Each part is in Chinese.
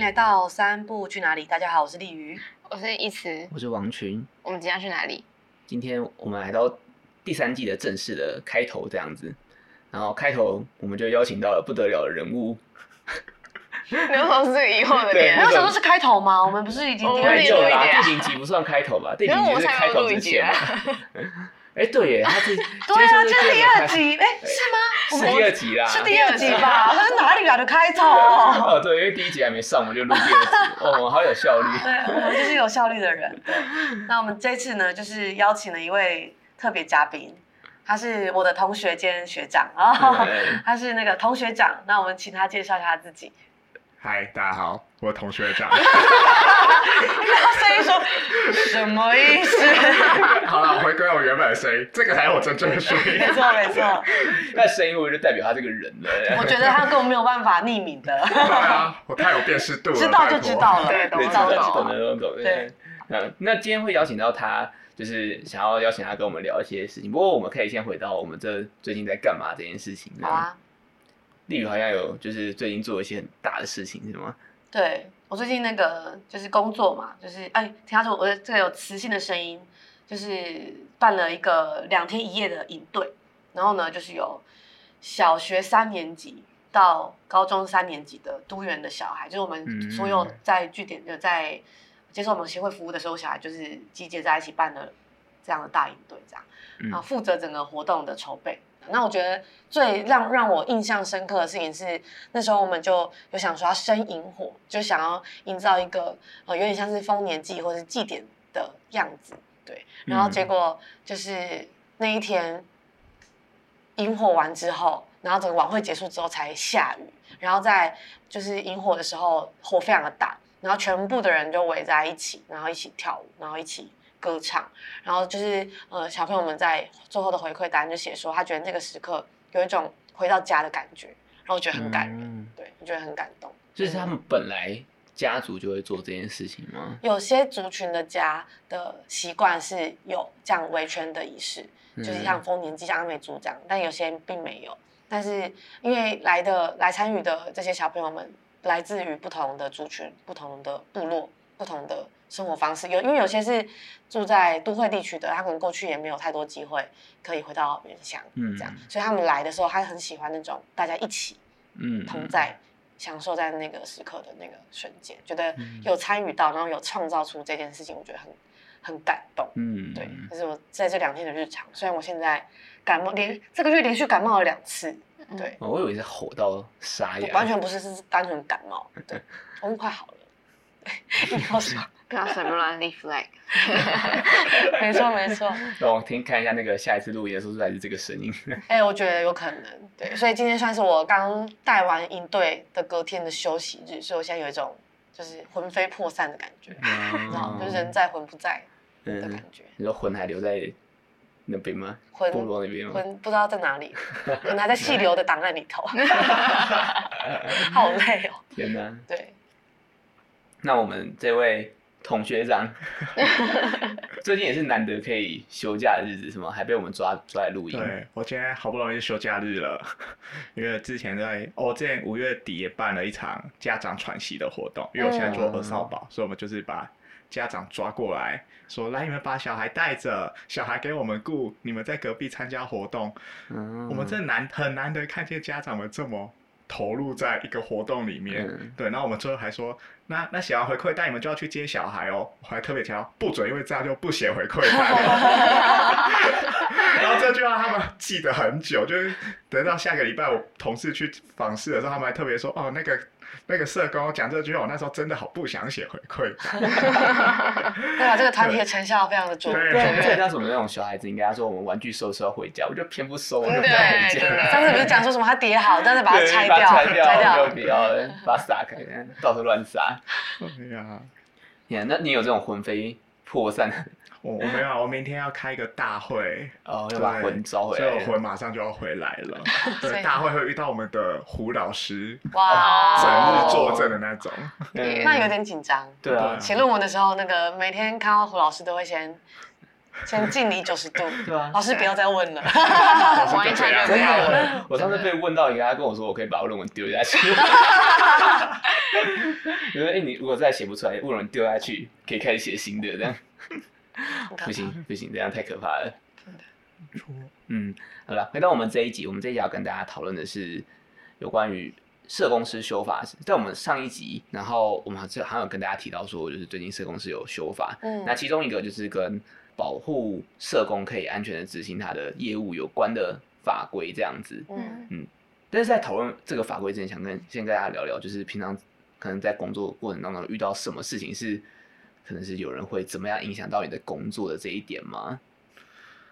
来到三步去哪里？大家好，我是丽瑜，我是一慈，我是王群。我们今天要去哪里？今天我们来到第三季的正式的开头这样子，然后开头我们就邀请到了不得了的人物。刘总是疑惑的 脸，没有想说是开头吗？我们不是已经第二季了啦？第零集不算开头吧？第零集是开头之前嘛。哎，对耶，他是 对啊，这是第二集，哎，是吗？是第二集啦，是第二集吧？他是哪里来的开头？哦，对，因为第一集还没上，我们就录第二集。哦，我好有效率。对，我们就是有效率的人。对，那我们这次呢，就是邀请了一位特别嘉宾，他是我的同学兼学长啊，他是那个同学长。那我们请他介绍一下他自己。嗨，大家好，我同学长。你把声音说什么意思？好了，回归我原本的声音，这个才是我真正的声音。没错没错，那声音会不会就代表他这个人了？我觉得他根本没有办法匿名的。对啊，我太有辨识度了。知道就知道了，对，懂道就知道。懂的懂懂。对，那那今天会邀请到他，就是想要邀请他跟我们聊一些事情。不过我们可以先回到我们这最近在干嘛这件事情。好啊。丽瑜好像有，就是最近做一些很大的事情，是吗？对，我最近那个就是工作嘛，就是哎，听他说我的这个有磁性的声音，就是办了一个两天一夜的营队，然后呢，就是有小学三年级到高中三年级的都园的小孩，就是我们所有在据点就在接受我们协会服务的时候，小孩就是集结在一起办了这样的大营队，这样，然后负责整个活动的筹备。那我觉得最让让我印象深刻的事情是，那时候我们就有想说要生萤火，就想要营造一个呃有点像是丰年祭或是祭典的样子，对。然后结果就是那一天萤火完之后，然后整个晚会结束之后才下雨，然后在就是萤火的时候火非常的大，然后全部的人就围在一起，然后一起跳舞，然后一起。歌唱，然后就是呃，小朋友们在最后的回馈单就写说，他觉得那个时刻有一种回到家的感觉，然后我觉得很感人，嗯、对，我觉得很感动。就是他们本来家族就会做这件事情吗？有些族群的家的习惯是有这样围圈的仪式，嗯、就是像丰年祭、像阿美族这样，但有些并没有。但是因为来的来参与的这些小朋友们来自于不同的族群、不同的部落、不同的。生活方式。有，因为有些是住在都会地区的，他可能过去也没有太多机会可以回到原乡，嗯，这样，所以他们来的时候，他很喜欢那种大家一起，嗯，同在，享受在那个时刻的那个瞬间，觉得有参与到，然后有创造出这件事情，我觉得很很感动，嗯，对，这是我在这两天的日常。虽然我现在感冒连这个月连续感冒了两次，对，我以为是吼到沙哑，完全不是，是单纯感冒，对，我们快好了，你好什么？不要随便乱立 flag，没错没错。让我听看一下那个下一次录音的时候是还是这个声音。哎、欸，我觉得有可能，对，所以今天算是我刚带完营队的隔天的休息日，所以我现在有一种就是魂飞魄散的感觉，然后、嗯、就是人在魂不在的感觉。嗯、你说魂还留在那边吗？魂部落那边吗？魂不知道在哪里，可能还在细流的档案里头。好累哦！天哪。对。那我们这位。同学长，最近也是难得可以休假的日子，是吗？还被我们抓抓来录音。对，我今天好不容易休假日了，因为之前在，我、哦、之前五月底也办了一场家长喘息的活动，因为我现在做儿少保，嗯、所以我们就是把家长抓过来，说来你们把小孩带着，小孩给我们顾，你们在隔壁参加活动。嗯，我们这难很难得看见家长们这么。投入在一个活动里面，嗯、对，然后我们最后还说，那那写完回馈单，你们就要去接小孩哦。我还特别强调，不准因为这样就不写回馈单。然后这句话他们记得很久，就是等到下个礼拜我同事去访视的时候，他们还特别说，哦，那个。那个社工讲这句话，我那时候真的好不想写回馈。对啊，这个团体的成效非常的重。对，对，像什么那种小孩子，应该说我们玩具收拾要回家，我就偏不收。我就不要回家。上次不是讲说什么他叠好，但是把它拆掉，拆掉，拆掉，不要把它撒开，到处乱撒。对呀。呀，那你有这种魂飞魄散？我我没有，我明天要开一个大会，哦，要把魂招回来，所以我魂马上就要回来了。对，大会会遇到我们的胡老师，哇，整日坐镇的那种，那有点紧张。对啊，写论文的时候，那个每天看到胡老师都会先先敬礼九十度，对啊，老师不要再问了，我一场就不要问。我上次被问到一个，他跟我说我可以把我论文丢下去。因为哎，你如果再写不出来，论文丢下去，可以开始写新的，这样不行不行，这样太可怕了。嗯，好了，回到我们这一集，我们这一集要跟大家讨论的是有关于社工师修法。在我们上一集，然后我们好像有跟大家提到说，就是最近社工师有修法，嗯，那其中一个就是跟保护社工可以安全的执行他的业务有关的法规这样子，嗯嗯。但是在讨论这个法规之前，想跟先跟大家聊聊，就是平常可能在工作过程当中遇到什么事情是，可能是有人会怎么样影响到你的工作的这一点吗？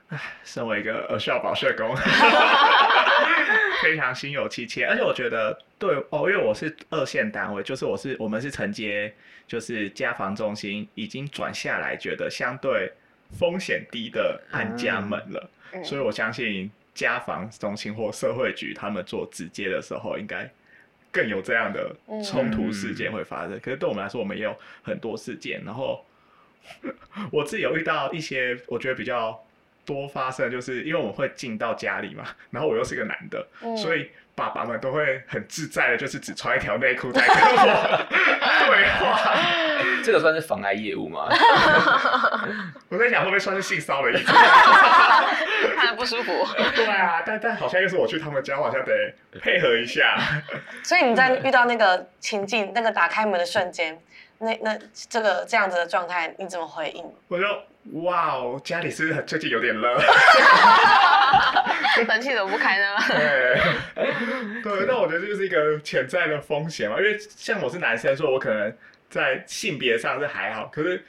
唉，身为一个儿少保社工，非常心有戚戚。而且我觉得，对哦，因为我是二线单位，就是我是我们是承接，就是家防中心已经转下来，觉得相对风险低的按家们了，嗯、所以我相信。家防中心或社会局，他们做直接的时候，应该更有这样的冲突事件会发生。嗯、可是对我们来说，我们也有很多事件。然后我自己有遇到一些，我觉得比较多发生，就是因为我们会进到家里嘛，然后我又是个男的，嗯、所以爸爸们都会很自在的，就是只穿一条内裤在跟我 对话。这个算是妨碍业务吗？我在想会不会算是性骚扰不舒服。对啊，但但好像又是我去他们家，好像得配合一下。所以你在遇到那个情境，那个打开门的瞬间，那那这个这样子的状态，你怎么回应？我就哇哦，家里是不是最近有点热？冷气怎么不开呢？对，对，那我觉得这就是一个潜在的风险嘛，因为像我是男生，所以我可能。在性别上是还好，可是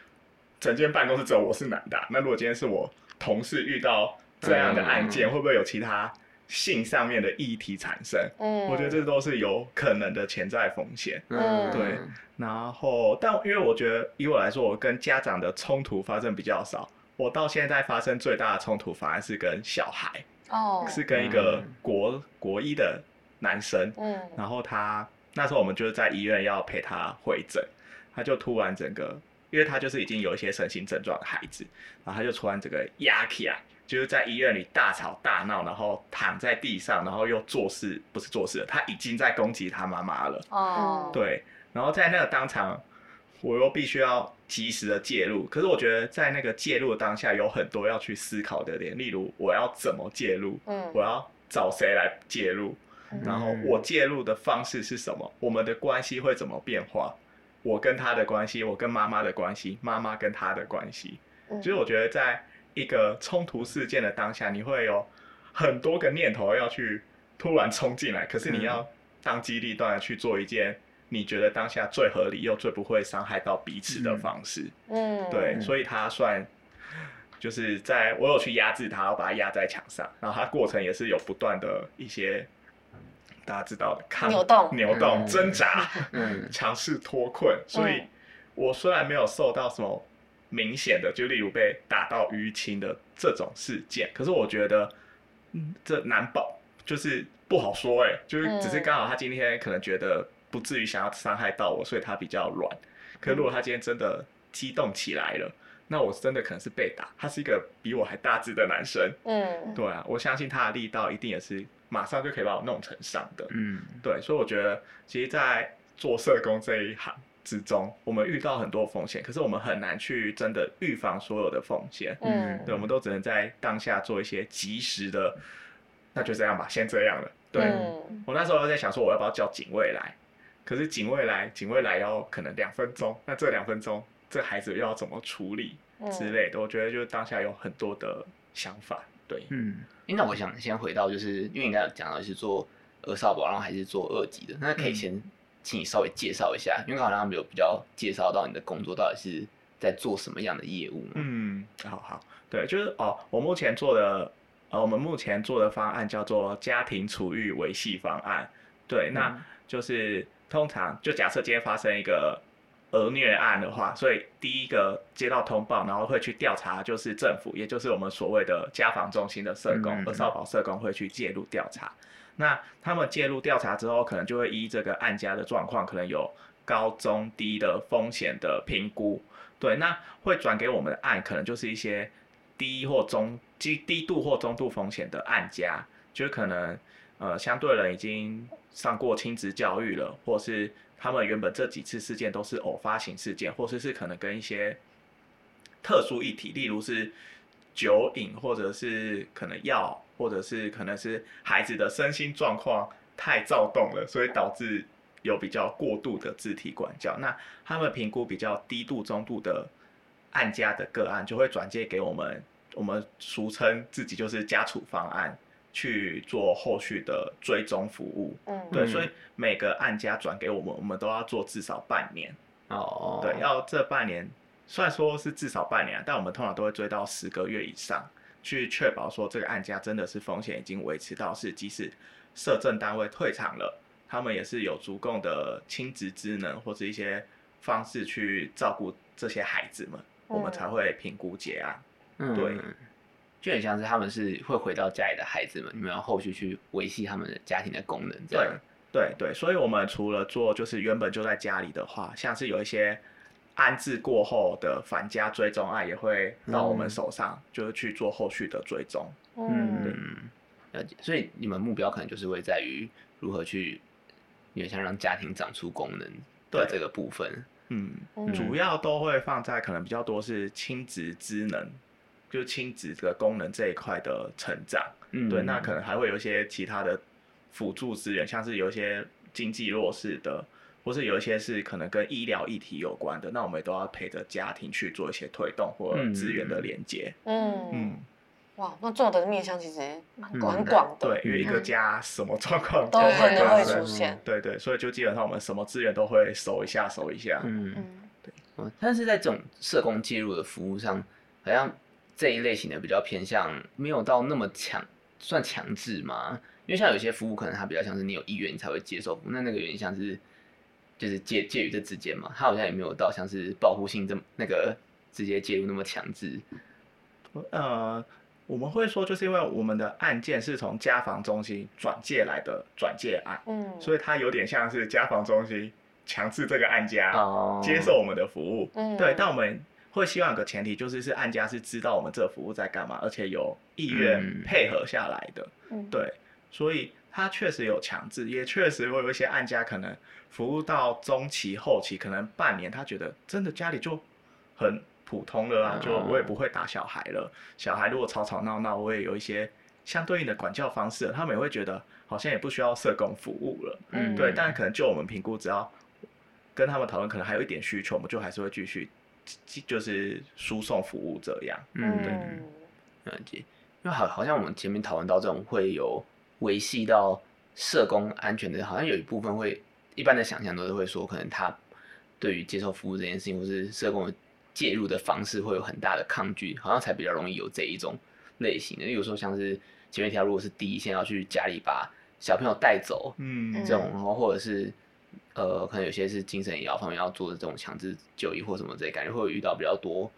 整间办公室只有我是男的。那如果今天是我同事遇到这样的案件，嗯、会不会有其他性上面的议题产生？嗯，我觉得这都是有可能的潜在风险。嗯，对。然后，但因为我觉得以我来说，我跟家长的冲突发生比较少。我到现在发生最大的冲突，反而是跟小孩。哦，是跟一个国、嗯、国一的男生。嗯，然后他那时候我们就是在医院要陪他会诊。他就突然整个，因为他就是已经有一些身心症状的孩子，然后他就突然整个压起来，就是在医院里大吵大闹，然后躺在地上，然后又做事，不是做事，他已经在攻击他妈妈了。哦，对，然后在那个当场，我又必须要及时的介入。可是我觉得在那个介入的当下，有很多要去思考的点，例如我要怎么介入，嗯，我要找谁来介入，然后我介入的方式是什么，我们的关系会怎么变化。我跟他的关系，我跟妈妈的关系，妈妈跟他的关系，嗯、所以我觉得在一个冲突事件的当下，你会有很多个念头要去突然冲进来，可是你要当机立断的去做一件你觉得当下最合理又最不会伤害到彼此的方式。嗯，对，所以他算就是在我有去压制他，我把他压在墙上，然后他过程也是有不断的一些。大家知道的，抗扭动、扭动、挣扎，嗯，强势脱困。所以，我虽然没有受到什么明显的，就例如被打到淤青的这种事件，可是我觉得，嗯，这难保就是不好说哎，就是只是刚好他今天可能觉得不至于想要伤害到我，所以他比较软。可是如果他今天真的激动起来了，那我真的可能是被打。他是一个比我还大只的男生，嗯，对啊，我相信他的力道一定也是。马上就可以把我弄成伤的，嗯，对，所以我觉得，其实，在做社工这一行之中，我们遇到很多风险，可是我们很难去真的预防所有的风险，嗯，对，我们都只能在当下做一些及时的，那就这样吧，先这样了。对，嗯，我那时候在想说，我要不要叫警卫来？可是警卫来，警卫来要可能两分钟，那这两分钟，这孩子又要怎么处理之类的？嗯，我觉得就是当下有很多的想法，对，嗯。那我想先回到，就是因为你刚才讲到是做儿少保，然后还是做二级的，那可以先请你稍微介绍一下，嗯、因为好像没有比较介绍到你的工作到底是在做什么样的业务。嗯，好好，对，就是哦，我目前做的，呃，我们目前做的方案叫做家庭处遇维系方案。对，那就是通常就假设今天发生一个。儿虐案的话，所以第一个接到通报，然后会去调查，就是政府，也就是我们所谓的家访中心的社工，儿少保社工会去介入调查。那他们介入调查之后，可能就会依这个案家的状况，可能有高中低的风险的评估。对，那会转给我们的案，可能就是一些低或中、低低度或中度风险的案家，就是可能呃相对人已经上过亲职教育了，或是。他们原本这几次事件都是偶发型事件，或是是可能跟一些特殊议题，例如是酒瘾，或者是可能药，或者是可能是孩子的身心状况太躁动了，所以导致有比较过度的肢体管教。那他们评估比较低度、中度的案家的个案，就会转介给我们，我们俗称自己就是家处方案。去做后续的追踪服务，嗯，对，所以每个案家转给我们，我们都要做至少半年，哦，对，要这半年，虽然说是至少半年，但我们通常都会追到十个月以上，去确保说这个案家真的是风险已经维持到是，即使社政单位退场了，他们也是有足够的亲职职能或者一些方式去照顾这些孩子们，我们才会评估结案，嗯，对。就很像是他们是会回到家里的孩子们，你们要后续去维系他们的家庭的功能，这样。对对对，所以我们除了做就是原本就在家里的话，像是有一些安置过后的返家追踪案，也会到我们手上，嗯、就是去做后续的追踪。嗯，了解。所以你们目标可能就是会在于如何去，有点像让家庭长出功能的这个部分。嗯，主要都会放在可能比较多是亲子职能。就是亲子的功能这一块的成长，嗯，对，那可能还会有一些其他的辅助资源，像是有一些经济弱势的，或是有一些是可能跟医疗议题有关的，那我们也都要陪着家庭去做一些推动或资源的连接。嗯嗯，哇，那做的面向其实蛮广的，对，因为一个家什么状况都可能会出现，对对，所以就基本上我们什么资源都会搜一下，搜一下。嗯嗯，对，但是在这种社工介入的服务上，好像。这一类型的比较偏向没有到那么强，算强制吗？因为像有些服务可能它比较像是你有意愿你才会接受，那那个有点像是就是介介于这之间嘛，他好像也没有到像是保护性这么那个直接介入那么强制。呃，我们会说就是因为我们的案件是从家防中心转介来的转介案，嗯，所以它有点像是家防中心强制这个案家接受我们的服务，嗯，对，但我们。会希望有个前提，就是是案家是知道我们这个服务在干嘛，而且有意愿配合下来的。嗯，对，所以他确实有强制，也确实会有一些案家可能服务到中期、后期，可能半年，他觉得真的家里就很普通了啊，就我也不会打小孩了。小孩如果吵吵闹闹，我也有一些相对应的管教方式，他们也会觉得好像也不需要社工服务了。嗯，对，但可能就我们评估，只要跟他们讨论，可能还有一点需求，我们就还是会继续。就是输送服务这样，嗯，对，了解。因为好，好像我们前面讨论到这种会有维系到社工安全的，好像有一部分会一般的想象都是会说，可能他对于接受服务这件事情，或是社工介入的方式会有很大的抗拒，好像才比较容易有这一种类型的。例如说，像是前面提到，如果是第一线要去家里把小朋友带走，嗯，这种，然后或者是。呃，可能有些是精神医疗方面要做的这种强制就医或什么这，感觉会遇到比较多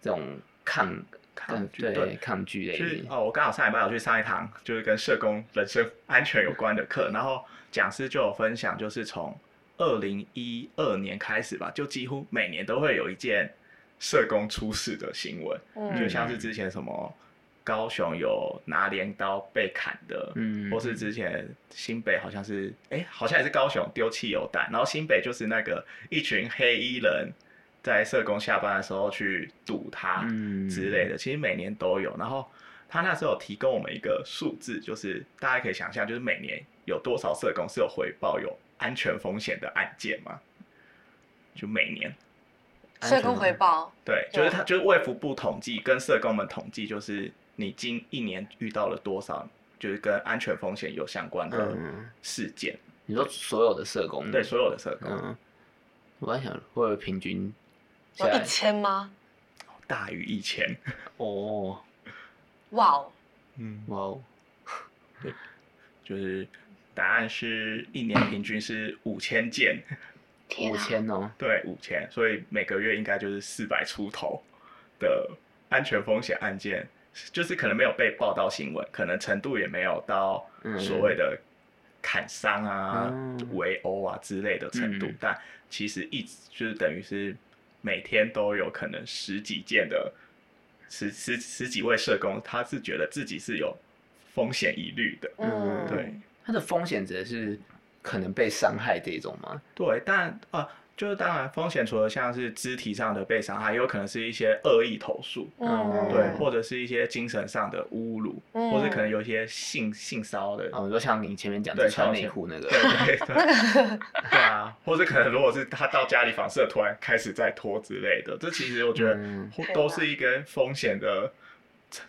这种抗抗拒对抗拒的。就是哦，我刚好上礼拜有去上一堂，就是跟社工人身安全有关的课，然后讲师就有分享，就是从二零一二年开始吧，就几乎每年都会有一件社工出事的新闻，嗯、就像是之前什么。高雄有拿镰刀被砍的，嗯，或是之前新北好像是，哎、欸，好像也是高雄丢汽油弹，然后新北就是那个一群黑衣人在社工下班的时候去堵他之类的，嗯、其实每年都有。然后他那时候有提供我们一个数字，就是大家可以想象，就是每年有多少社工是有回报有安全风险的案件嘛？就每年社工回报，对，就是他就是卫福部统计跟社工们统计，就是。你今一年遇到了多少，就是跟安全风险有相关的事件？嗯、你说所有的社工？对，所有的社工。嗯，我在想，会不会平均有一千吗？大于一千。哦，哇哦，嗯，哇哦，对，就是答案是一年平均是五千件，五千哦，对，五千，所以每个月应该就是四百出头的安全风险案件。就是可能没有被报道新闻，可能程度也没有到所谓的砍伤啊、围殴啊之类的程度，嗯、但其实一直就是等于是每天都有可能十几件的十十十几位社工，他是觉得自己是有风险疑虑的。嗯，对，他的风险指的是可能被伤害这种吗？对，但呃。就是当然，风险除了像是肢体上的被伤害，也有可能是一些恶意投诉，嗯，对，或者是一些精神上的侮辱，嗯、或者可能有一些性性骚的，哦，就像你前面讲的穿内裤那个，对对对，对啊，或者可能如果是他到家里访视，突然开始在脱之类的，这其实我觉得都是一个风险的，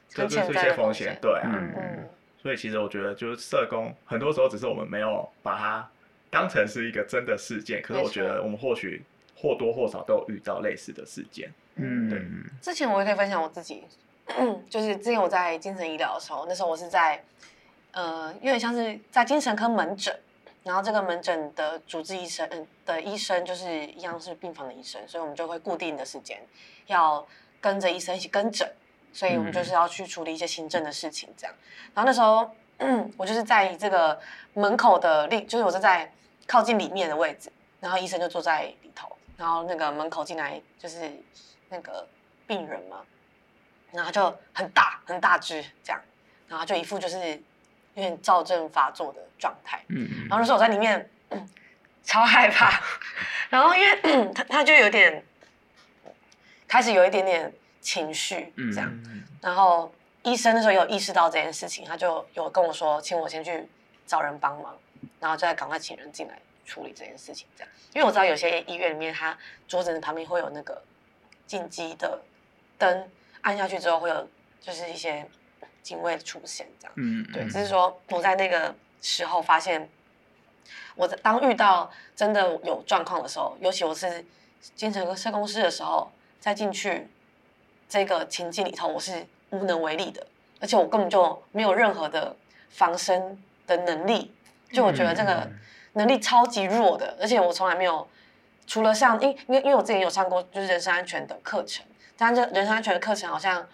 这、嗯、是一些风险，对啊，嗯，所以其实我觉得就是社工很多时候只是我们没有把它。当成是一个真的事件，可是我觉得我们或许或多或少都有遇到类似的事件。嗯，对。之前我也可以分享我自己，就是之前我在精神医疗的时候，那时候我是在呃，有点像是在精神科门诊，然后这个门诊的主治医生，嗯，的医生就是一样是病房的医生，所以我们就会固定的时间要跟着医生一起跟诊，所以我们就是要去处理一些行政的事情，这样。然后那时候，嗯，我就是在这个门口的另，就是我是在。靠近里面的位置，然后医生就坐在里头，然后那个门口进来就是那个病人嘛，然后就很大很大只这样，然后就一副就是有点躁症发作的状态，嗯，然后那时候我在里面，嗯，超害怕，然后因为 他他就有点开始有一点点情绪这样，然后医生那时候有意识到这件事情，他就有跟我说，请我先去找人帮忙。然后再赶快请人进来处理这件事情，这样，因为我知道有些医院里面，它桌子的旁边会有那个紧急的灯，按下去之后会有就是一些警卫出现，这样，嗯，对，只是说我在那个时候发现，我在当遇到真的有状况的时候，尤其我是精神科社工师的时候，再进去这个情境里头，我是无能为力的，而且我根本就没有任何的防身的能力。就我觉得这个能力超级弱的，而且我从来没有，除了像因因为因为我之前有上过就是人身安全的课程，但这人身安全的课程好像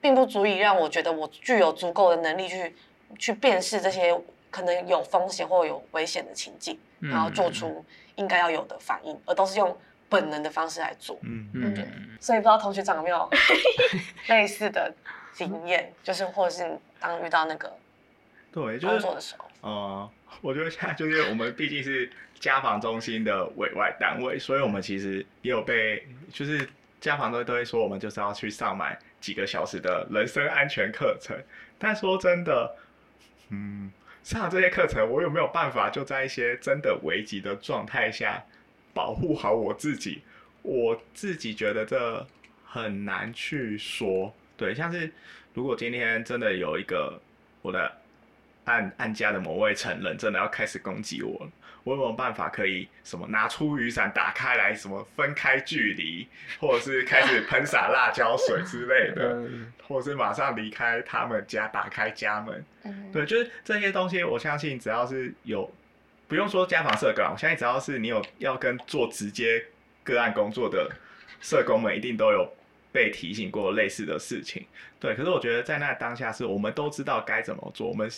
并不足以让我觉得我具有足够的能力去去辨识这些可能有风险或有危险的情境，然后做出应该要有的反应，而都是用本能的方式来做。嗯。嗯，所以不知道同学长有没有 类似的经验，就是或者是当遇到那个对工作的时候，呃。我觉得现在就是我们毕竟是家访中心的委外单位，所以我们其实也有被，就是家访都都会说我们就是要去上满几个小时的人身安全课程。但说真的，嗯，上这些课程，我有没有办法就在一些真的危急的状态下保护好我自己？我自己觉得这很难去说。对，像是如果今天真的有一个我的。案案家的某位成人真的要开始攻击我了，我有没有办法可以什么拿出雨伞打开来，什么分开距离，或者是开始喷洒辣椒水之类的，或者是马上离开他们家，打开家门。对，就是这些东西，我相信只要是有，不用说家访社工，我相信只要是你有要跟做直接个案工作的社工们，一定都有被提醒过类似的事情。对，可是我觉得在那当下是我们都知道该怎么做，我们。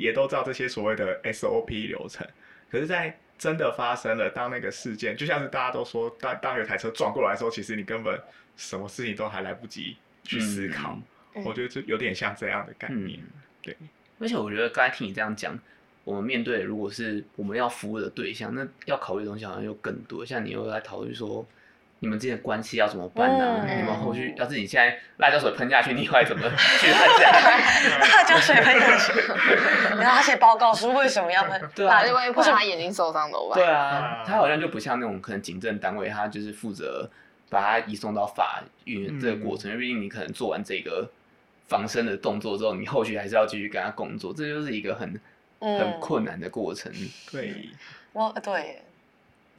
也都知道这些所谓的 SOP 流程，可是，在真的发生了，当那个事件，就像是大家都说，当当有台车撞过来的时候，其实你根本什么事情都还来不及去思考。嗯、我觉得这有点像这样的概念。嗯、对，而且我觉得刚才听你这样讲，我们面对如果是我们要服务的对象，那要考虑的东西好像又更多。像你又在考虑说。你们之间的关系要怎么办呢？嗯、你们后续要是你现在辣椒水喷下去，你会怎么去他家？辣椒水喷下去，然后他写报告书为什么要喷？对啊，就万一怕他眼睛受伤怎么办？对啊，他好像就不像那种可能警政单位，他就是负责把他移送到法院这个过程。因为毕竟你可能做完这个防身的动作之后，你后续还是要继续跟他工作，这就是一个很很困难的过程。嗯、对，我对。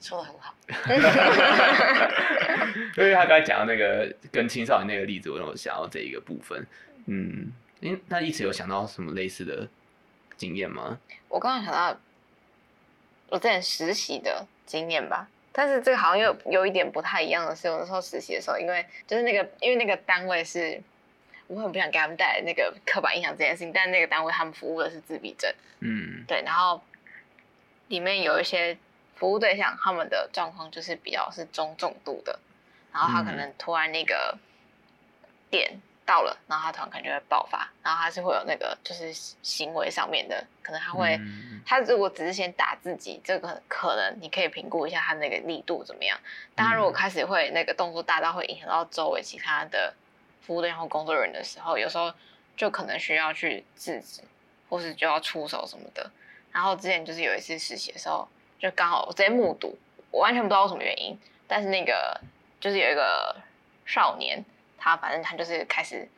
说的很好，因为他刚才讲到那个跟青少年那个例子，我让我想到这一个部分。嗯，因那一直有想到什么类似的经验吗？我刚刚想到我之前实习的经验吧，但是这个好像又有一点不太一样的是，我那时候实习的时候，因为就是那个因为那个单位是，我很不想给他们带来那个刻板印象这件事情，但那个单位他们服务的是自闭症，嗯，对，然后里面有一些。服务对象他们的状况就是比较是中重度的，然后他可能突然那个点到了，然后他突然可能就会爆发，然后他是会有那个就是行为上面的，可能他会，嗯、他如果只是先打自己，这个可能你可以评估一下他那个力度怎么样。但他如果开始会那个动作大到会影响到周围其他的服务对象或工作人员的时候，有时候就可能需要去制止，或是就要出手什么的。然后之前就是有一次实习的时候，就刚好我直接目睹，我完全不知道什么原因，但是那个就是有一个少年。他反正他就是开始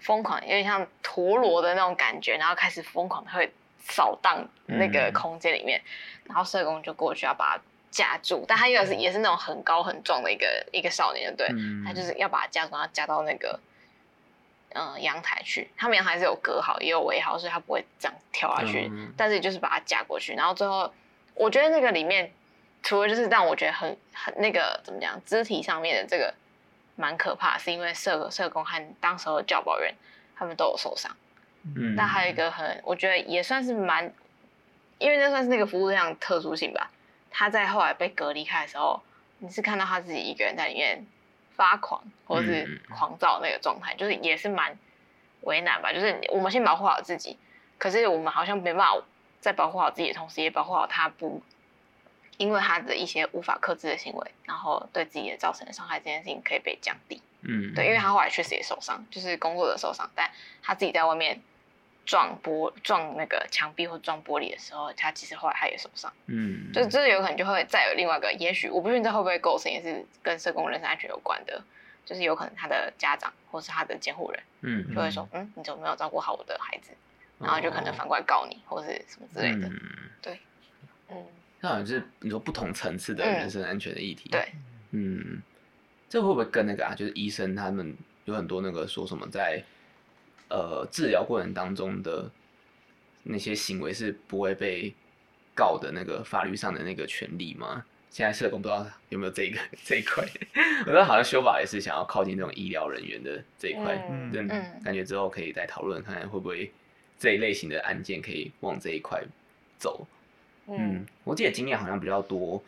疯狂，有点像陀螺的那种感觉，然后开始疯狂的会扫荡那个空间里面，嗯、然后社工就过去要把他架住，但他又是也是那种很高很壮的一个一个少年，对，嗯、他就是要把他架住，然后架到那个嗯阳台去，他们阳台是有隔好也有围好，所以他不会这样跳下去，嗯、但是就是把他架过去，然后最后我觉得那个里面除了就是让我觉得很很那个怎么讲肢体上面的这个。蛮可怕，是因为社社工和当时的教保员他们都有受伤。嗯，但还有一个很，我觉得也算是蛮，因为那算是那个服务对象特殊性吧。他在后来被隔离开的时候，你是看到他自己一个人在里面发狂，或者是狂躁那个状态，就是也是蛮为难吧。就是我们先保护好自己，可是我们好像没办法在保护好自己的同时，也保护好他不。因为他的一些无法克制的行为，然后对自己的造成的伤害，这件事情可以被降低。嗯，对，因为他后来确实也受伤，就是工作的受伤，但他自己在外面撞玻撞那个墙壁或撞玻璃的时候，他其实后来他也受伤。嗯，就是这有可能就会再有另外一个，也许我不确定这会不会构成也是跟社工人身安全有关的，就是有可能他的家长或是他的监护人，嗯，就会说，嗯，你怎么没有照顾好我的孩子？然后就可能反过来告你，或是什么之类的。嗯，对，嗯。那好像是你说不同层次的人身安全的议题。嗯、对，嗯，这会不会跟那个啊，就是医生他们有很多那个说什么在呃治疗过程当中的那些行为是不会被告的那个法律上的那个权利吗？现在社工不知道有没有这个 这一块，我觉得好像修法也是想要靠近这种医疗人员的这一块，嗯，嗯，感觉之后可以再讨论看看会不会这一类型的案件可以往这一块走。嗯，我自己的经验好像比较多，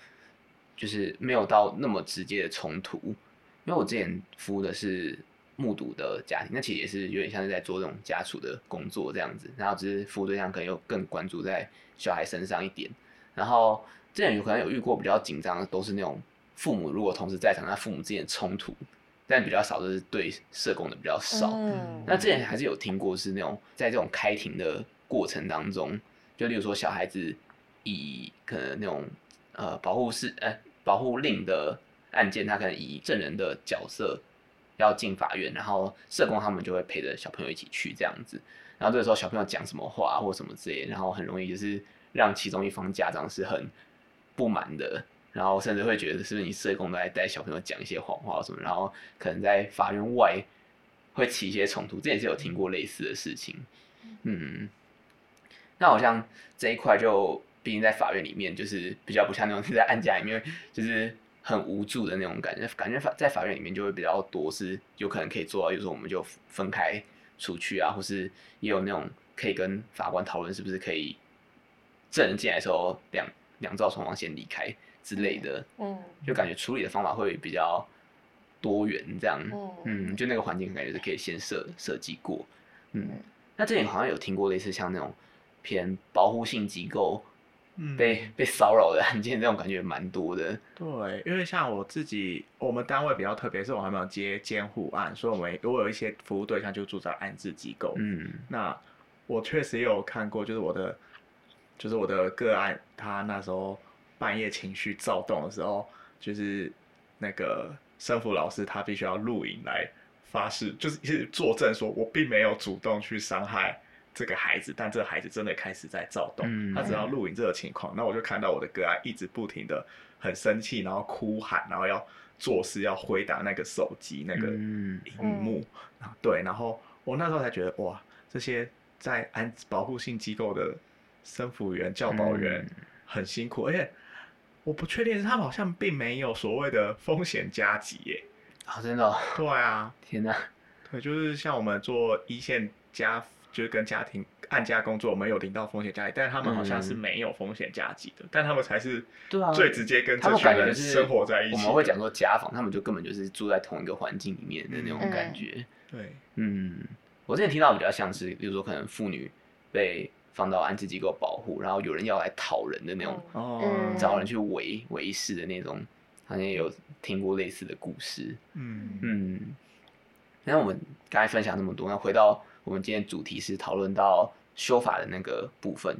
就是没有到那么直接的冲突，因为我之前服务的是目睹的家庭，那其实也是有点像是在做这种家属的工作这样子，然后只是服务对象可能又更关注在小孩身上一点，然后之前有可能有遇过比较紧张的，都是那种父母如果同时在场，那父母之间的冲突，但比较少的是对社工的比较少。嗯，那之前还是有听过是那种在这种开庭的过程当中，就例如说小孩子。以可能那种呃保护是呃保护令的案件，他可能以证人的角色要进法院，然后社工他们就会陪着小朋友一起去这样子，然后这个时候小朋友讲什么话或什么之类，然后很容易就是让其中一方家长是很不满的，然后甚至会觉得是不是你社工都在带小朋友讲一些谎话什么，然后可能在法院外会起一些冲突，这也是有听过类似的事情，嗯，那好像这一块就。毕竟在法院里面，就是比较不像那种是 在案家里面，就是很无助的那种感觉。感觉法在法院里面就会比较多，是有可能可以做到，就是我们就分开出去啊，或是也有那种可以跟法官讨论，是不是可以证人进来的时候两两造双方先离开之类的。嗯，就感觉处理的方法会比较多元，这样。嗯，就那个环境感觉是可以先设设计过。嗯，那之前好像有听过类似像那种偏保护性机构。被被骚扰的案件，这种感觉蛮多的。对，因为像我自己，我们单位比较特别，是我还没有接监护案，所以我们如果有一些服务对象就住在安置机构。嗯，那我确实也有看过，就是我的，就是我的个案，他那时候半夜情绪躁动的时候，就是那个生辅老师他必须要录影来发誓，就是一直作证说我并没有主动去伤害。这个孩子，但这个孩子真的开始在躁动，嗯、他只要录影这个情况，那我就看到我的个案一直不停的很生气，然后哭喊，然后要做事，要回答那个手机那个荧幕，嗯、对，然后我那时候才觉得哇，这些在安保护性机构的生辅员、教保员很辛苦，而且我不确定是他们好像并没有所谓的风险加急耶，啊，真的、哦？对啊，天哪，对，就是像我们做一线家。就是跟家庭按家工作，我们有领到风险加急，但是他们好像是没有风险加急的，嗯、但他们才是最直接跟这群人生活在一起。我们会讲说家访，他们就根本就是住在同一个环境里面的那种感觉。嗯、对，嗯，我之前听到比较像是，比如说可能妇女被放到安置机构保护，然后有人要来讨人的那种，哦、嗯，找人去围围事的那种，好像也有听过类似的故事。嗯嗯，那我们刚才分享那么多，那回到。我们今天主题是讨论到修法的那个部分，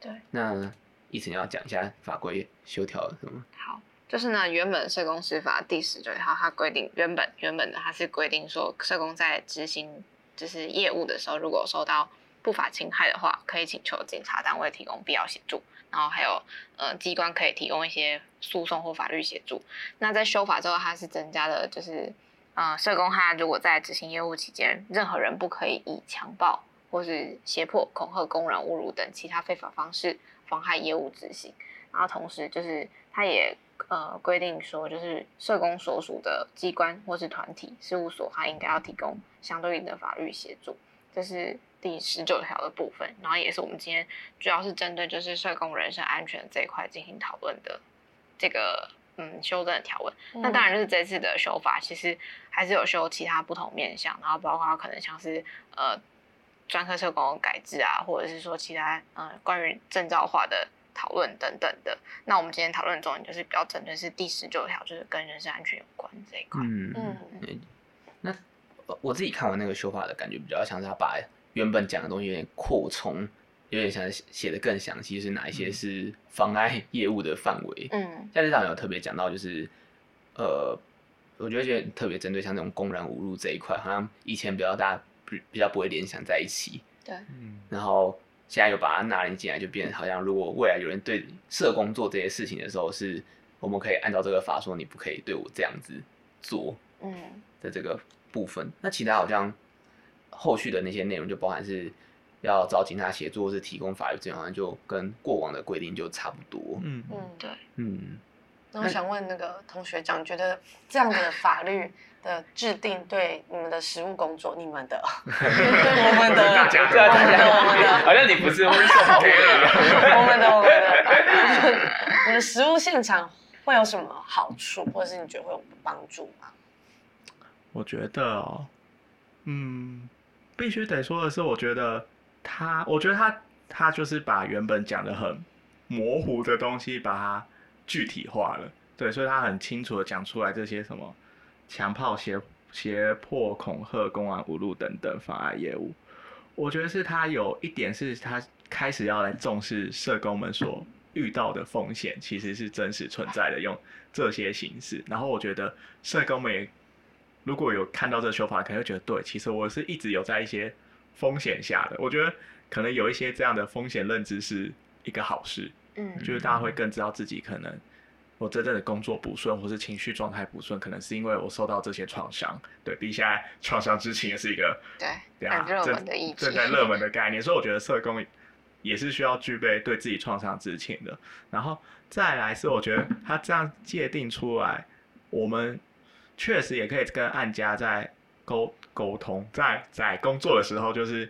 对。那一晨要讲一下法规修条什么？好，就是呢，原本社工司法第十九条它规定，原本原本的它是规定说，社工在执行就是业务的时候，如果受到不法侵害的话，可以请求检察单位提供必要协助，然后还有呃机关可以提供一些诉讼或法律协助。那在修法之后，它是增加了就是。呃，社工他如果在执行业务期间，任何人不可以以强暴或是胁迫、恐吓、公然侮辱等其他非法方式妨害业务执行。然后同时就是他也呃规定说，就是社工所属的机关或是团体、事务所，他应该要提供相对应的法律协助。这是第十九条的部分，然后也是我们今天主要是针对就是社工人身安全这一块进行讨论的这个。嗯，修正的条文，嗯、那当然就是这次的修法，其实还是有修其他不同面向，然后包括可能像是呃专科社工改制啊，或者是说其他呃关于证照化的讨论等等的。那我们今天讨论的重点就是比较针对是第十九条，就是跟人身安全有关这一块。嗯嗯，嗯那我自己看完那个修法的感觉，比较像是他把原本讲的东西有点扩充。有点想写的更详细，是哪一些是妨碍业务的范围？嗯，像这场有特别讲到，就是呃，我觉得就特别针对像这种公然侮辱这一块，好像以前比较大比比较不会联想在一起。对，嗯，然后现在又把它纳入进来，就变好像如果未来有人对社工做这些事情的时候，是我们可以按照这个法说，你不可以对我这样子做，嗯，的这个部分。嗯、那其他好像后续的那些内容就包含是。要找警察协助，或是提供法律资源，好像就跟过往的规定就差不多。嗯嗯，对，嗯。那我想问那个同学长，觉得这样的法律的制定对你们的实务工作，你们的，对我们的，大家，大家，我们的，好像你不是会受保护的。我们的，我们的，你的实务现场会有什么好处，或者是你觉得会有帮助吗？我觉得哦，嗯，必须得说的是，我觉得。他，我觉得他他就是把原本讲的很模糊的东西，把它具体化了。对，所以他很清楚的讲出来这些什么强迫、胁胁迫、恐吓、公安无路等等妨碍业务。我觉得是他有一点是他开始要来重视社工们所遇到的风险，其实是真实存在的，用这些形式。然后我觉得社工们也 如果有看到这个修法，可能会觉得对，其实我是一直有在一些。风险下的，我觉得可能有一些这样的风险认知是一个好事，嗯，就是大家会更知道自己可能我真正的工作不顺，或是情绪状态不顺，可能是因为我受到这些创伤。对，比现在创伤知情也是一个对对啊，正正在热门的概念，所以我觉得社工也是需要具备对自己创伤知情的。然后再来是，我觉得他这样界定出来，我们确实也可以跟案家在沟。沟通在在工作的时候，就是，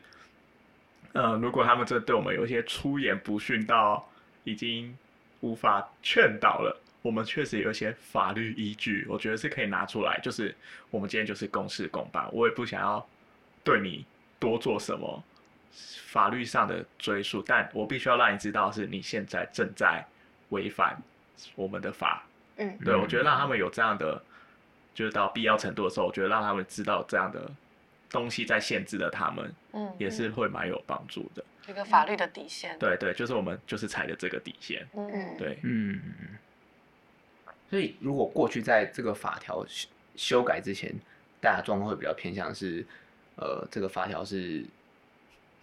呃，如果他们这对我们有一些出言不逊到已经无法劝导了，我们确实有一些法律依据，我觉得是可以拿出来。就是我们今天就是公事公办，我也不想要对你多做什么法律上的追溯，但我必须要让你知道，是你现在正在违反我们的法。嗯，对，我觉得让他们有这样的。就是到必要程度的时候，我觉得让他们知道这样的东西在限制了他们，嗯，也是会蛮有帮助的。一个法律的底线。对对，就是我们就是踩的这个底线。嗯，对，嗯。所以，如果过去在这个法条修修改之前，大家状况会比较偏向是，呃，这个法条是，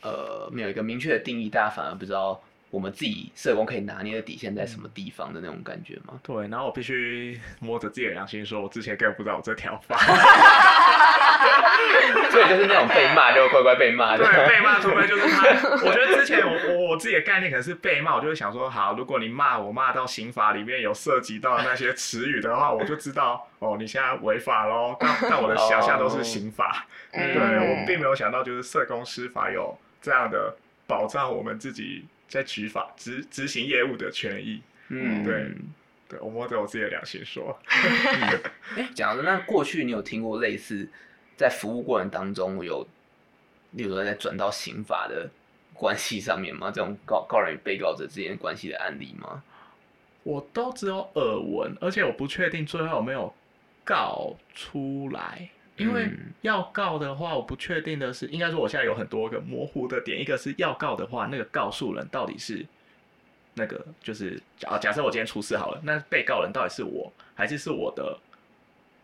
呃，没有一个明确的定义，大家反而不知道。我们自己社工可以拿捏的底线在什么地方的那种感觉吗？对，然后我必须摸着自己的良心说，我之前根本不知道我这条法，所以就是那种被骂就乖乖被骂。对，被骂除非就是他。我觉得之前我我我自己的概念可能是被骂，我就会想说，好，如果你骂我骂到刑法里面有涉及到那些词语的话，我就知道哦，你现在违法喽。但但我的想象都是刑法，哦、对，我并没有想到就是社工司法有这样的。保障我们自己在执法执执行业务的权益。嗯，对，对我摸着我自己的良心说。哎、嗯，讲的那过去你有听过类似在服务过程当中有，例如说在转到刑法的关系上面吗？这种告告人与被告者之间关系的案例吗？我都只有耳闻，而且我不确定最后有没有告出来。因为要告的话，我不确定的是，应该说我现在有很多个模糊的点。一个是要告的话，那个告诉人到底是那个，就是假假设我今天出事好了，那被告人到底是我，还是是我的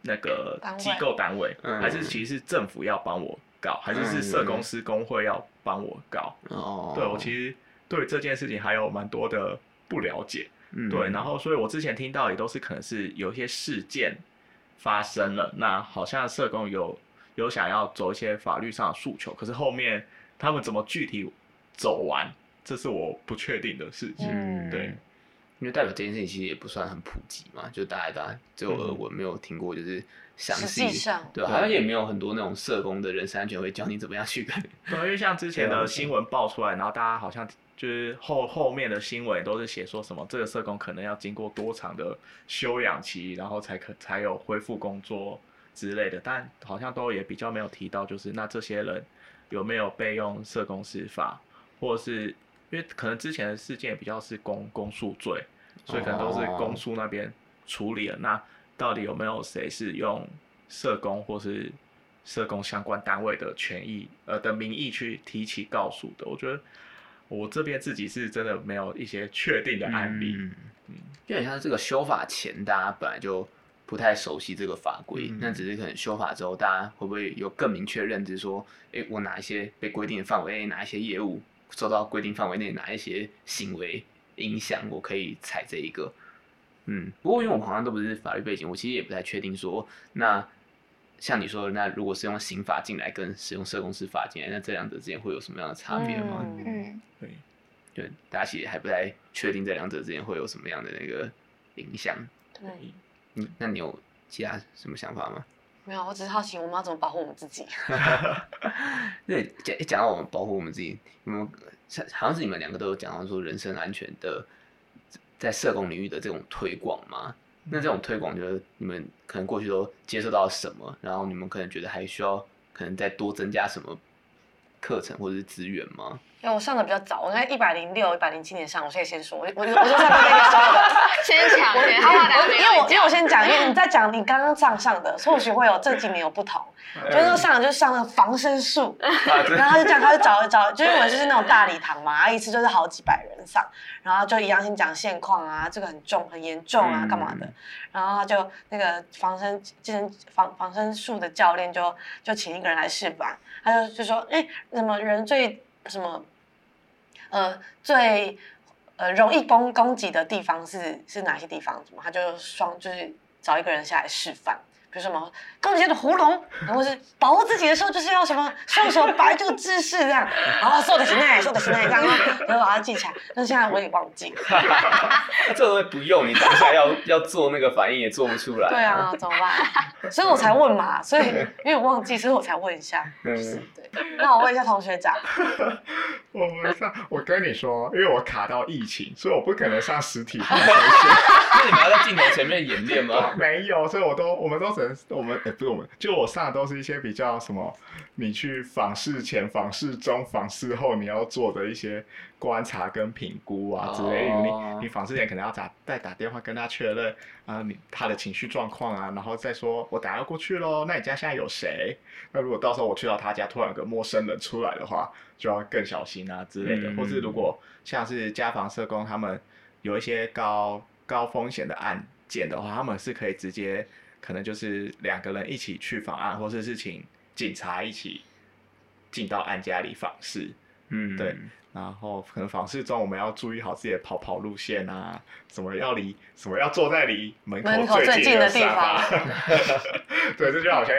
那个机构单位，还是其实是政府要帮我告，还是是社公司工会要帮我告？哦，对，我其实对这件事情还有蛮多的不了解。对，然后所以我之前听到也都是可能是有一些事件。发生了，那好像社工有有想要走一些法律上的诉求，可是后面他们怎么具体走完，这是我不确定的事情。嗯，对，因为代表这件事情其实也不算很普及嘛，就大家大家只有耳闻，没有听过，就是详细，对，好像也没有很多那种社工的人身安全会教你怎么样去跟。对，因为像之前的新闻爆出来，然后大家好像。就是后后面的新闻都是写说什么这个社工可能要经过多长的休养期，然后才可才有恢复工作之类的，但好像都也比较没有提到，就是那这些人有没有被用社工司法，或者是因为可能之前的事件比较是公公诉罪，所以可能都是公诉那边处理了。Oh. 那到底有没有谁是用社工或是社工相关单位的权益呃的名义去提起告诉的？我觉得。我这边自己是真的没有一些确定的案例，嗯，嗯，就很像这个修法前，大家本来就不太熟悉这个法规，那、嗯、只是可能修法之后，大家会不会有更明确认知，说，哎、欸，我哪一些被规定的范围，哪一些业务受到规定范围内，哪一些行为影响，我可以踩这一个，嗯，不过因为我好像都不是法律背景，我其实也不太确定说那。像你说的，那如果是用刑法进来跟使用社工司法进来，那这两者之间会有什么样的差别吗？嗯，对，就大家其实还不太确定这两者之间会有什么样的那个影响。对，嗯，那你有其他什么想法吗？没有，我只是好奇我们要怎么保护我们自己。对，讲讲到我们保护我们自己，你们好像是你们两个都有讲到说人身安全的，在社工领域的这种推广吗？那这种推广，就是你们可能过去都接受到什么，然后你们可能觉得还需要，可能再多增加什么课程或者是资源吗？因为我上的比较早，我应该一百零六、一百零七年上，我可以先说，我我我就上过那个时候的，先讲，我因为我因为我先讲，因为你在讲你刚刚上上的，或许会有这几年有不同。就是那上就是上那个防身术，然后他就讲，他就找找，就是我们就是那种大礼堂嘛，一次就是好几百人上，然后就一样先讲现况啊，这个很重很严重啊，干嘛的，然后他就那个防身健身防防身术的教练就就请一个人来示范，他就就说，哎，怎么人最什么，呃，最呃容易攻攻击的地方是是哪些地方？怎么？他就双就是找一个人下来示范。比如什么攻击的喉咙，然后是保护自己的时候，就是要什么双手摆这个姿势这样，然后说的是那，瘦的是那这样，然后把它记起来。但现在我也忘记了。这东西不用，你当下要 要做那个反应也做不出来。对啊，怎么办？所以我才问嘛，所以因为我忘记，所以我才问一下。就是对。那我问一下同学长。我没上，我跟你说，因为我卡到疫情，所以我不可能上实体。那你们要在镜头前面演练吗？没有，所以我都我们都。我们哎，不是我们，就我上的都是一些比较什么，你去访视前、访视中、访视后，你要做的一些观察跟评估啊之类的。Oh. 你你访视前可能要打再打电话跟他确认啊，你他的情绪状况啊，然后再说我等下要过去喽。那你家现在有谁？那如果到时候我去到他家，突然有个陌生人出来的话，就要更小心啊之类的。Mm. 或是如果像是家访社工他们有一些高高风险的案件的话，他们是可以直接。可能就是两个人一起去访案，或者是请警察一起进到案家里访视。嗯，对。然后可能访视中，我们要注意好自己的跑跑路线啊，什么要离什么要坐在离门口最近的地方。对，这就好像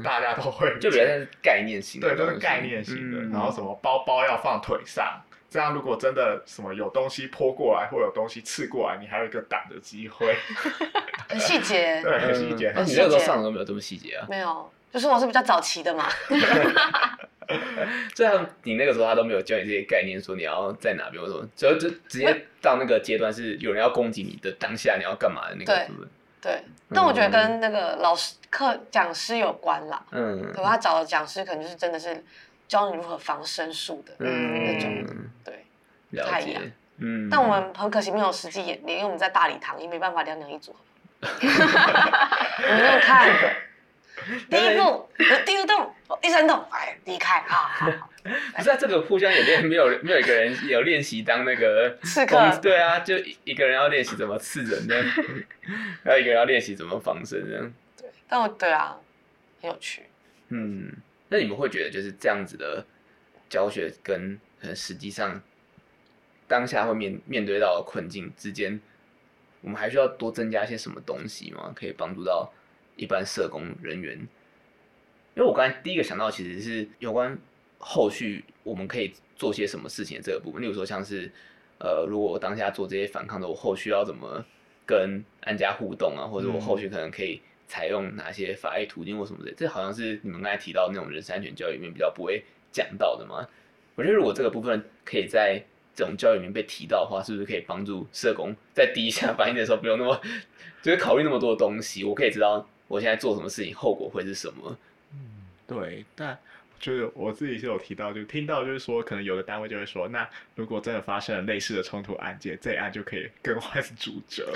大家都会，就比较是概念型的，对，都是概念型的。然后什么包包要放腿上，这样如果真的什么有东西泼过来，或有东西刺过来，你还有一个挡的机会。很细节，对，很细节。那你那时候上的都没有这么细节啊？没有，就是我是比较早期的嘛。这样你那个时候他都没有教你这些概念，说你要在哪边，或者什么，只要就直接到那个阶段是有人要攻击你的当下，你要干嘛的那个部分。对，对，但我觉得跟那个老师课讲师有关啦。嗯，可能他找的讲师可能就是真的是教你如何防身术的那种，嗯、对，不太一样。嗯，但我们很可惜没有实际演练，因为我们在大礼堂也没办法两两一组合。我们就看 第一步，第二动，第三动，哎，离开啊！不是啊，这个互相演练，没有没有一个人有练习当那个刺客。对啊，就一个人要练习怎么刺人呢？还有一个人要练习怎么防身呢？对，但我对啊，很有趣。嗯，那你们会觉得就是这样子的教学跟可能实际上当下会面面对到的困境之间，我们还需要多增加一些什么东西吗？可以帮助到一般社工人员？因为我刚才第一个想到其实是有关后续我们可以做些什么事情的这个部分，例如说像是呃，如果我当下做这些反抗的，我后续要怎么跟安家互动啊，或者我后续可能可以采用哪些法律途径或什么的，这好像是你们刚才提到那种人身安全教育里面比较不会讲到的嘛。我觉得如果这个部分可以在这种教育里面被提到的话，是不是可以帮助社工在第一下反应的时候不用那么，就是考虑那么多的东西？我可以知道我现在做什么事情后果会是什么？嗯，对。但就是我自己是有提到，就听到就是说，可能有的单位就会说，那如果真的发生了类似的冲突案件，这一案就可以更换主责，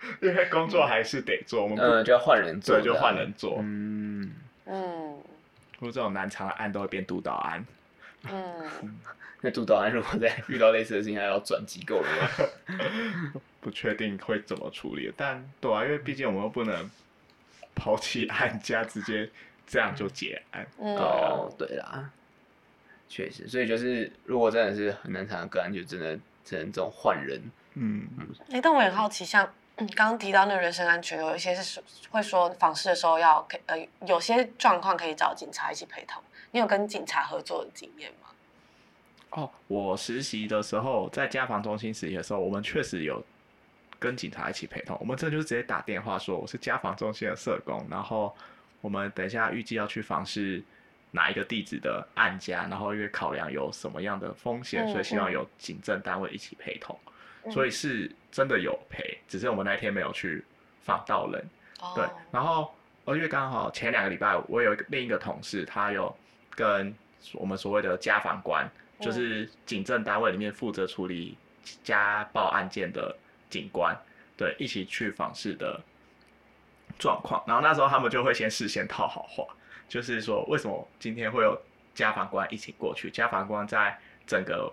因为工作还是得做，我们嗯就要换人做，对，就换人做。嗯嗯，如果这种难查的案都会变督导案。嗯，那督导案如果在遇到类似的事情，还要转机构的 不确定会怎么处理。但对啊，因为毕竟我们又不能抛弃案家，直接这样就结案。嗯、哦，对啦，确实，所以就是如果真的是很难缠的个案，就真的只能这种换人。嗯嗯。哎、欸，但我也很好奇，像刚刚提到那个人身安全，有一些是会说访视的时候要呃，有些状况可以找警察一起陪同。你有跟警察合作的经验吗？哦，我实习的时候在家防中心实习的时候，我们确实有跟警察一起陪同。我们这就是直接打电话说我是家防中心的社工，然后我们等一下预计要去访视哪一个地址的案家，然后因为考量有什么样的风险，嗯、所以希望有警政单位一起陪同。嗯、所以是真的有陪，只是我们那天没有去访到人。哦、对，然后哦，因为刚好前两个礼拜我有一个另一个同事，他有。跟我们所谓的家访官，就是警政单位里面负责处理家暴案件的警官，对，一起去访视的状况。然后那时候他们就会先事先套好话，就是说为什么今天会有家访官一起过去？家访官在整个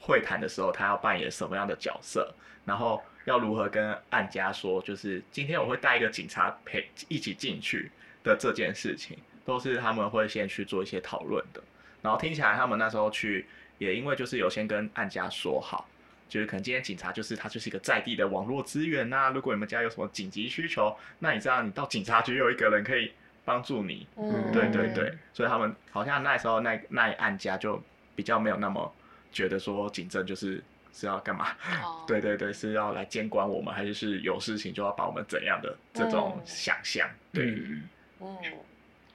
会谈的时候，他要扮演什么样的角色？然后要如何跟案家说，就是今天我会带一个警察陪一起进去的这件事情。都是他们会先去做一些讨论的，然后听起来他们那时候去也因为就是有先跟案家说好，就是可能今天警察就是他就是一个在地的网络资源呐、啊，如果你们家有什么紧急需求，那你知道你到警察局有一个人可以帮助你，嗯，对对对，所以他们好像那时候那那一案家就比较没有那么觉得说警政就是是要干嘛，哦、对对对，是要来监管我们，还是是有事情就要把我们怎样的这种想象，嗯、对，嗯。嗯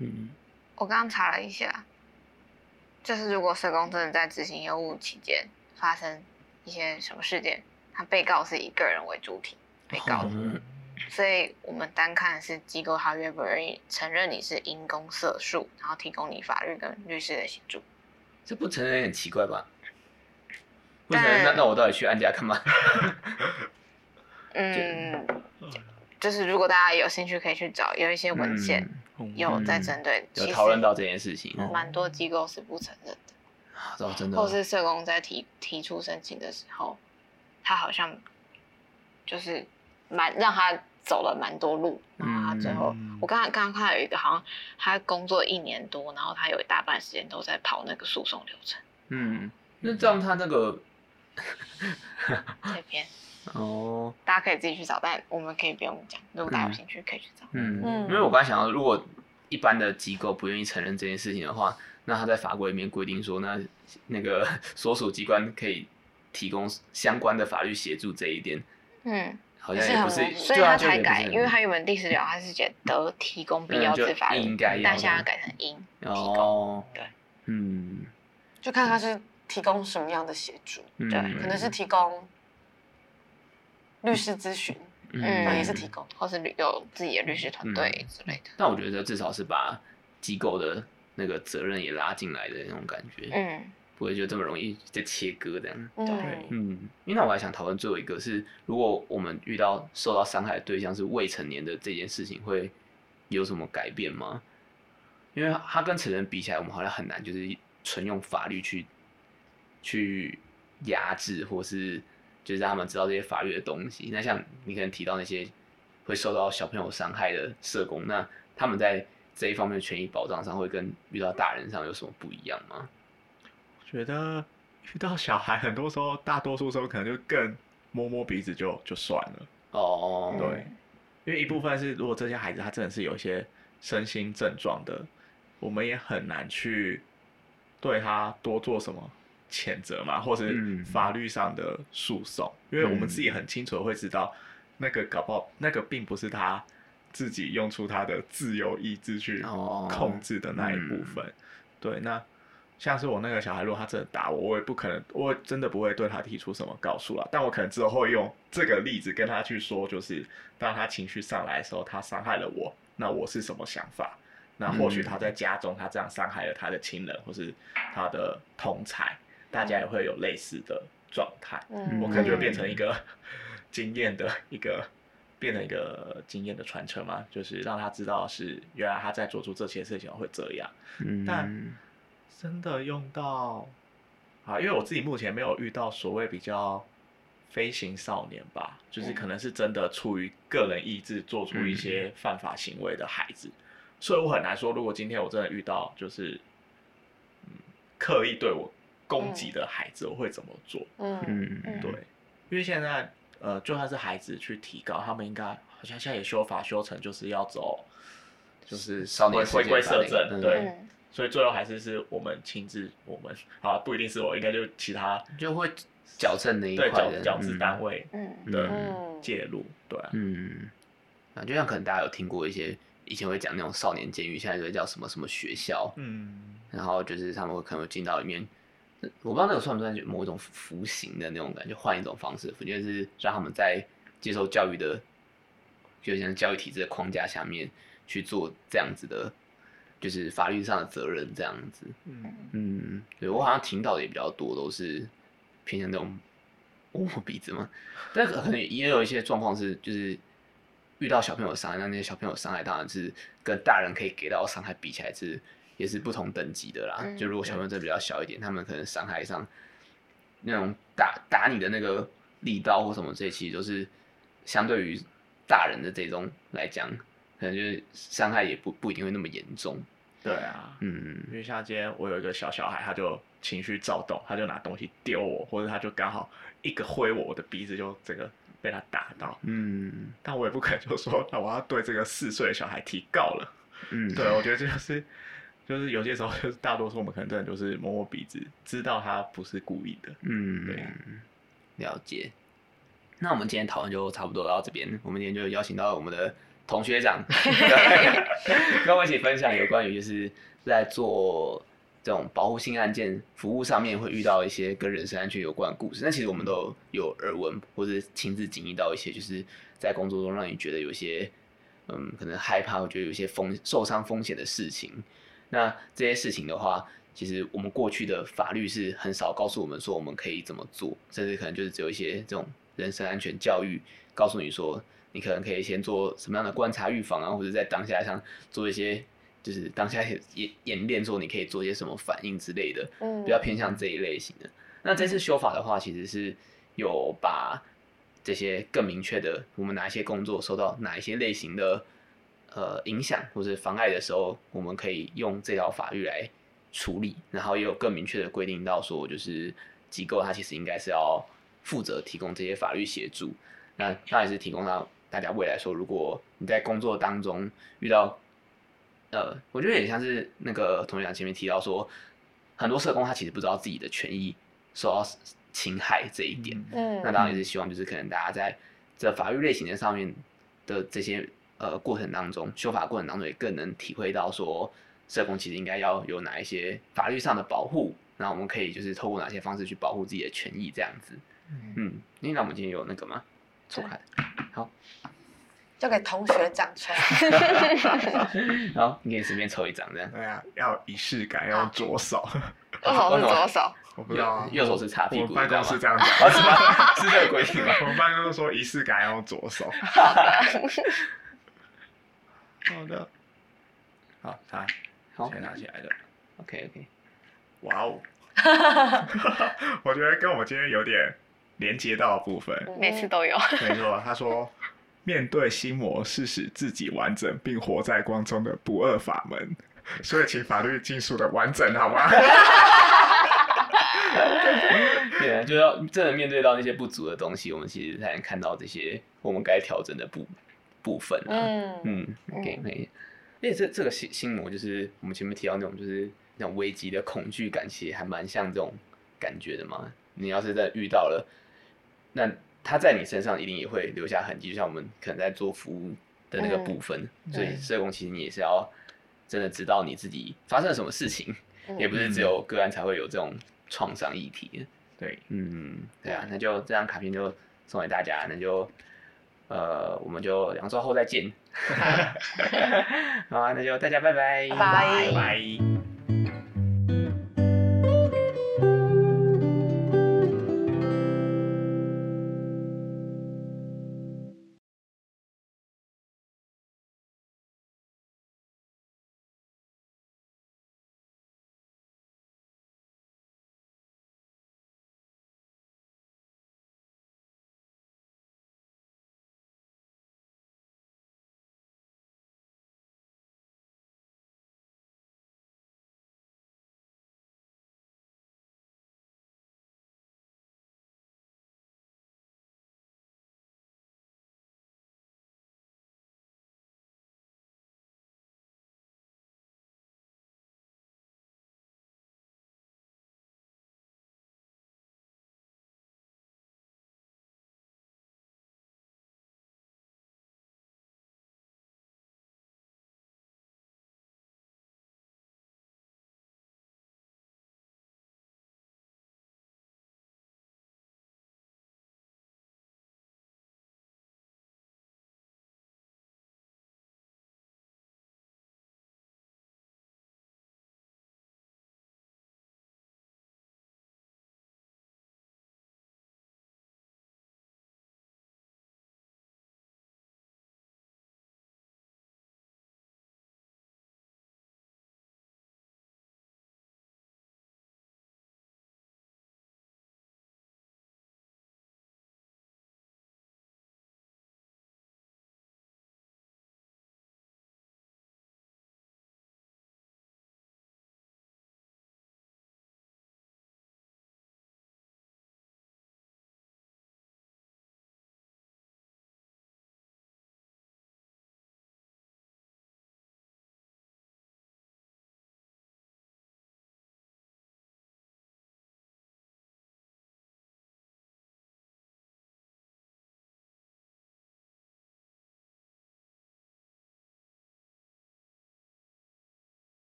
嗯，我刚刚查了一下，就是如果社工真的在执行业务期间发生一些什么事件，他被告是以个人为主体被告。所以我们单看是机构他愿不愿意承认你是因公涉诉，然后提供你法律跟律师的协助。这不承认很奇怪吧？不承认，那那我到底去安家干嘛？嗯，就是如果大家有兴趣，可以去找有一些文献。嗯。有在针对，有讨论到这件事情，蛮多机构是不承认的，哦，真的，或是社工在提提出申请的时候，他好像就是蛮让他走了蛮多路，然后他最后，我刚刚刚刚看到有一个好像他工作一年多，然后他有一大半时间都在跑那个诉讼流程，嗯，那这样他那个 这篇。哦，大家可以自己去找，但我们可以不用讲。如果大家有兴趣，可以去找。嗯嗯，因为我刚才想到，如果一般的机构不愿意承认这件事情的话，那他在法规里面规定说，那那个 所属机关可以提供相关的法律协助这一点。嗯，好像也不是，所以他才改，因为他原本第十条他是写得提供必要之法律，应该但现在改成应提供。哦，对，嗯，就看他是提供什么样的协助，嗯对，可能是提供律师咨询，嗯，也是提供，或是有自己的律师团队之类的。但我觉得至少是把机构的那个责任也拉进来的那种感觉，嗯，不会就这么容易在切割这样。对，嗯，因为那我还想讨论最后一个是，如果我们遇到受到伤害的对象是未成年的这件事情，会有什么改变吗？因为他跟成人比起来，我们好像很难就是纯用法律去去压制，或是就是让他们知道这些法律的东西。那像你可能提到那些会受到小朋友伤害的社工，那他们在这一方面的权益保障上，会跟遇到大人上有什么不一样吗？我觉得遇到小孩，很多时候，大多数时候可能就更摸摸鼻子就就算了。哦，对，因为一部分是，如果这些孩子他真的是有一些身心症状的，我们也很难去对他多做什么谴责嘛，或是法律上的诉讼，因为我们自己很清楚的会知道，那个搞不好那个并不是他自己用出他的自由意志去控制的那一部分。对，那。像是我那个小孩，如果他真的打我，我也不可能，我真的不会对他提出什么告诉了。但我可能之后会用这个例子跟他去说，就是当他情绪上来的时候，他伤害了我，那我是什么想法？那或许他在家中，他这样伤害了他的亲人或是他的同侪，大家也会有类似的状态。嗯，我可能就会变成一个 经验的一个，变成一个经验的传承嘛，就是让他知道是原来他在做出这些事情会这样。嗯，但。真的用到啊，因为我自己目前没有遇到所谓比较飞行少年吧，就是可能是真的出于个人意志做出一些犯法行为的孩子，嗯、所以我很难说，如果今天我真的遇到就是、嗯、刻意对我攻击的孩子，我会怎么做？嗯嗯，对，因为现在呃，就算是孩子去提高，他们应该好像现在也修法修成，就是要走就是少年回归社政，对。嗯。所以最后还是是我们亲自，我们啊不一定是我，应该就其他就会矫正那一块的矫治单位的介入，对，嗯，啊，就像可能大家有听过一些以前会讲那种少年监狱，现在就叫什么什么学校，嗯，然后就是他们会可能会进到里面，我不知道那个算不算某一种服刑的那种感觉，换一种方式，我觉得是让他们在接受教育的，就像教育体制的框架下面去做这样子的。就是法律上的责任这样子，嗯嗯，对我好像听到的也比较多，都是偏向那种摸摸鼻子嘛，但可能也有一些状况是，就是遇到小朋友伤害，那那些小朋友伤害当然是跟大人可以给到伤害比起来是也是不同等级的啦。就如果小朋友真的比较小一点，他们可能伤害上那种打打你的那个力道或什么这些，其实都是相对于大人的这种来讲。可能就是伤害也不不一定会那么严重，对啊，嗯，因为像今天我有一个小小孩，他就情绪躁动，他就拿东西丢我，或者他就刚好一个挥我，我的鼻子就整个被他打到，嗯，但我也不可能就说，那我要对这个四岁的小孩提告了，嗯，对，我觉得这就是就是有些时候就是大多数我们可能真的就是摸摸鼻子，知道他不是故意的，嗯，对，了解。那我们今天讨论就差不多到这边，我们今天就邀请到我们的。同学长，跟我一起分享有关于就是在做这种保护性案件服务上面会遇到一些跟人身安全有关的故事。那其实我们都有耳闻或者亲自经历到一些，就是在工作中让你觉得有些嗯可能害怕，或觉得有些风受伤风险的事情。那这些事情的话，其实我们过去的法律是很少告诉我们说我们可以怎么做，甚至可能就是只有一些这种人身安全教育，告诉你说。你可能可以先做什么样的观察预防啊，或者在当下上做一些，就是当下演演练，说你可以做些什么反应之类的，嗯，比较偏向这一类型的。那这次修法的话，其实是有把这些更明确的，我们哪一些工作受到哪一些类型的呃影响或者妨碍的时候，我们可以用这条法律来处理，然后也有更明确的规定到说，就是机构它其实应该是要负责提供这些法律协助，那当然是提供到。大家未来说，如果你在工作当中遇到，呃，我觉得也像是那个同学长前面提到说，很多社工他其实不知道自己的权益受到侵害这一点。嗯，那当然也是希望就是可能大家在这法律类型的上面的这些呃过程当中，修法过程当中也更能体会到说，社工其实应该要有哪一些法律上的保护，那我们可以就是透过哪些方式去保护自己的权益这样子。嗯，那、我们今天有那个吗？抽卡，好，交给同学长抽。好，你可以随便抽一张这样。对啊，要仪式感，要用左手。右手是左手，我不知道，右手是擦屁股。我办公室这样讲，哦、是吗？是这个规定吗？我们办公室说仪式感要用左手。好的，好他，好，先拿起来的。OK OK，哇哦！我觉得跟我们今天有点连接到的部分，每次都有。没错，他说面对心魔是使自己完整并活在光中的不二法门，所以请法律尽数的完整好吗？对啊，就要真的面对到那些不足的东西，我们其实才能看到这些我们该调整的部部分啊。嗯嗯，OK OK。因为这这个心心魔，就是我们前面提到那种，就是那种危机的恐惧感，其实还蛮像这种感觉的嘛。你要是在遇到了，那他在你身上一定也会留下痕迹，就像我们可能在做服务的那个部分。嗯、所以社工其实你也是要真的知道你自己发生了什么事情，嗯、也不是只有个案才会有这种创伤议题。对，嗯，对啊，那就这张卡片就送给大家，那就。呃，我们就两周后再见。好啊，那就大家拜拜，拜拜。拜拜。